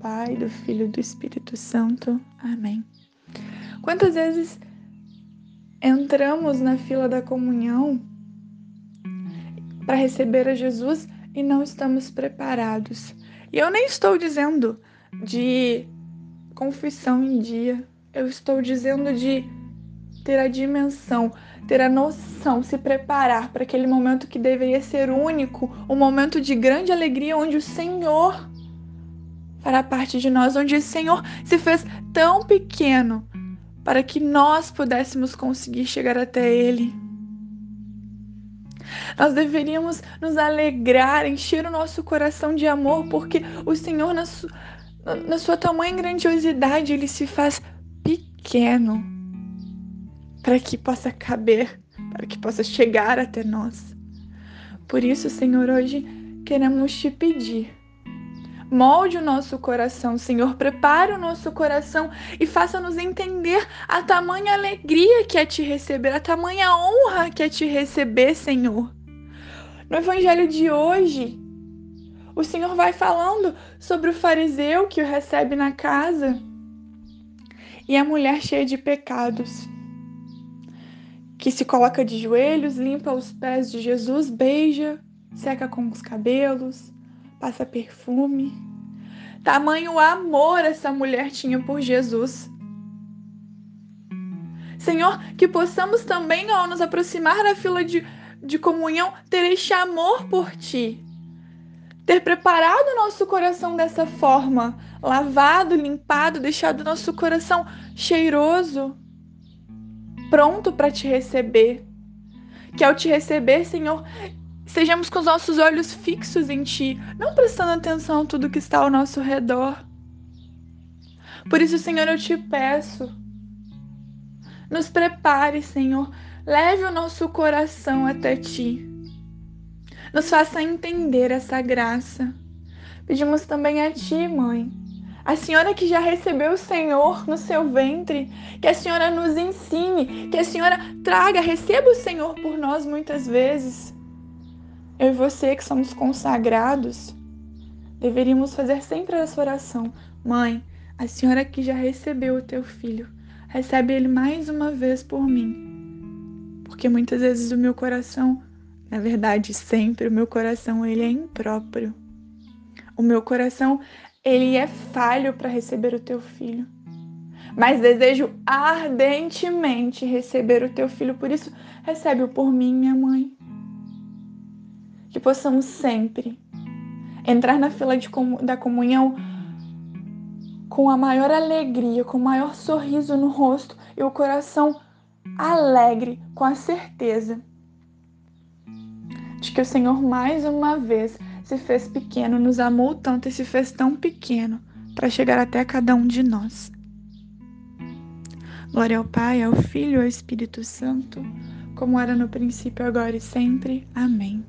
Pai, do Filho e do Espírito Santo. Amém. Quantas vezes entramos na fila da comunhão para receber a Jesus e não estamos preparados? E eu nem estou dizendo de confissão em dia, eu estou dizendo de ter a dimensão, ter a noção, se preparar para aquele momento que deveria ser único, um momento de grande alegria onde o Senhor fará parte de nós, onde o Senhor se fez tão pequeno para que nós pudéssemos conseguir chegar até Ele. Nós deveríamos nos alegrar, encher o nosso coração de amor, porque o Senhor, na, su na sua tamanha grandiosidade, Ele se faz pequeno para que possa caber, para que possa chegar até nós. Por isso, Senhor, hoje queremos te pedir Molde o nosso coração, Senhor. Prepare o nosso coração e faça-nos entender a tamanha alegria que é te receber, a tamanha honra que é te receber, Senhor. No evangelho de hoje, o Senhor vai falando sobre o fariseu que o recebe na casa e a mulher cheia de pecados, que se coloca de joelhos, limpa os pés de Jesus, beija, seca com os cabelos, passa perfume. Tamanho amor essa mulher tinha por Jesus. Senhor, que possamos também, ao nos aproximar da fila de, de comunhão, ter este amor por Ti. Ter preparado nosso coração dessa forma, lavado, limpado, deixado nosso coração cheiroso, pronto para te receber. Que ao te receber, Senhor, Sejamos com os nossos olhos fixos em Ti, não prestando atenção a tudo que está ao nosso redor. Por isso, Senhor, eu te peço, nos prepare, Senhor, leve o nosso coração até Ti. Nos faça entender essa graça. Pedimos também a Ti, Mãe, a senhora que já recebeu o Senhor no seu ventre, que a senhora nos ensine, que a senhora traga, receba o Senhor por nós muitas vezes. Eu e você que somos consagrados, deveríamos fazer sempre essa oração. Mãe, a senhora que já recebeu o teu filho, recebe ele mais uma vez por mim. Porque muitas vezes o meu coração, na verdade, sempre o meu coração ele é impróprio. O meu coração ele é falho para receber o teu filho. Mas desejo ardentemente receber o teu filho, por isso recebe-o por mim, minha mãe que possamos sempre entrar na fila da comunhão com a maior alegria, com o maior sorriso no rosto e o coração alegre, com a certeza de que o Senhor mais uma vez se fez pequeno, nos amou tanto e se fez tão pequeno para chegar até cada um de nós. Glória ao Pai, ao Filho e ao Espírito Santo, como era no princípio, agora e sempre. Amém.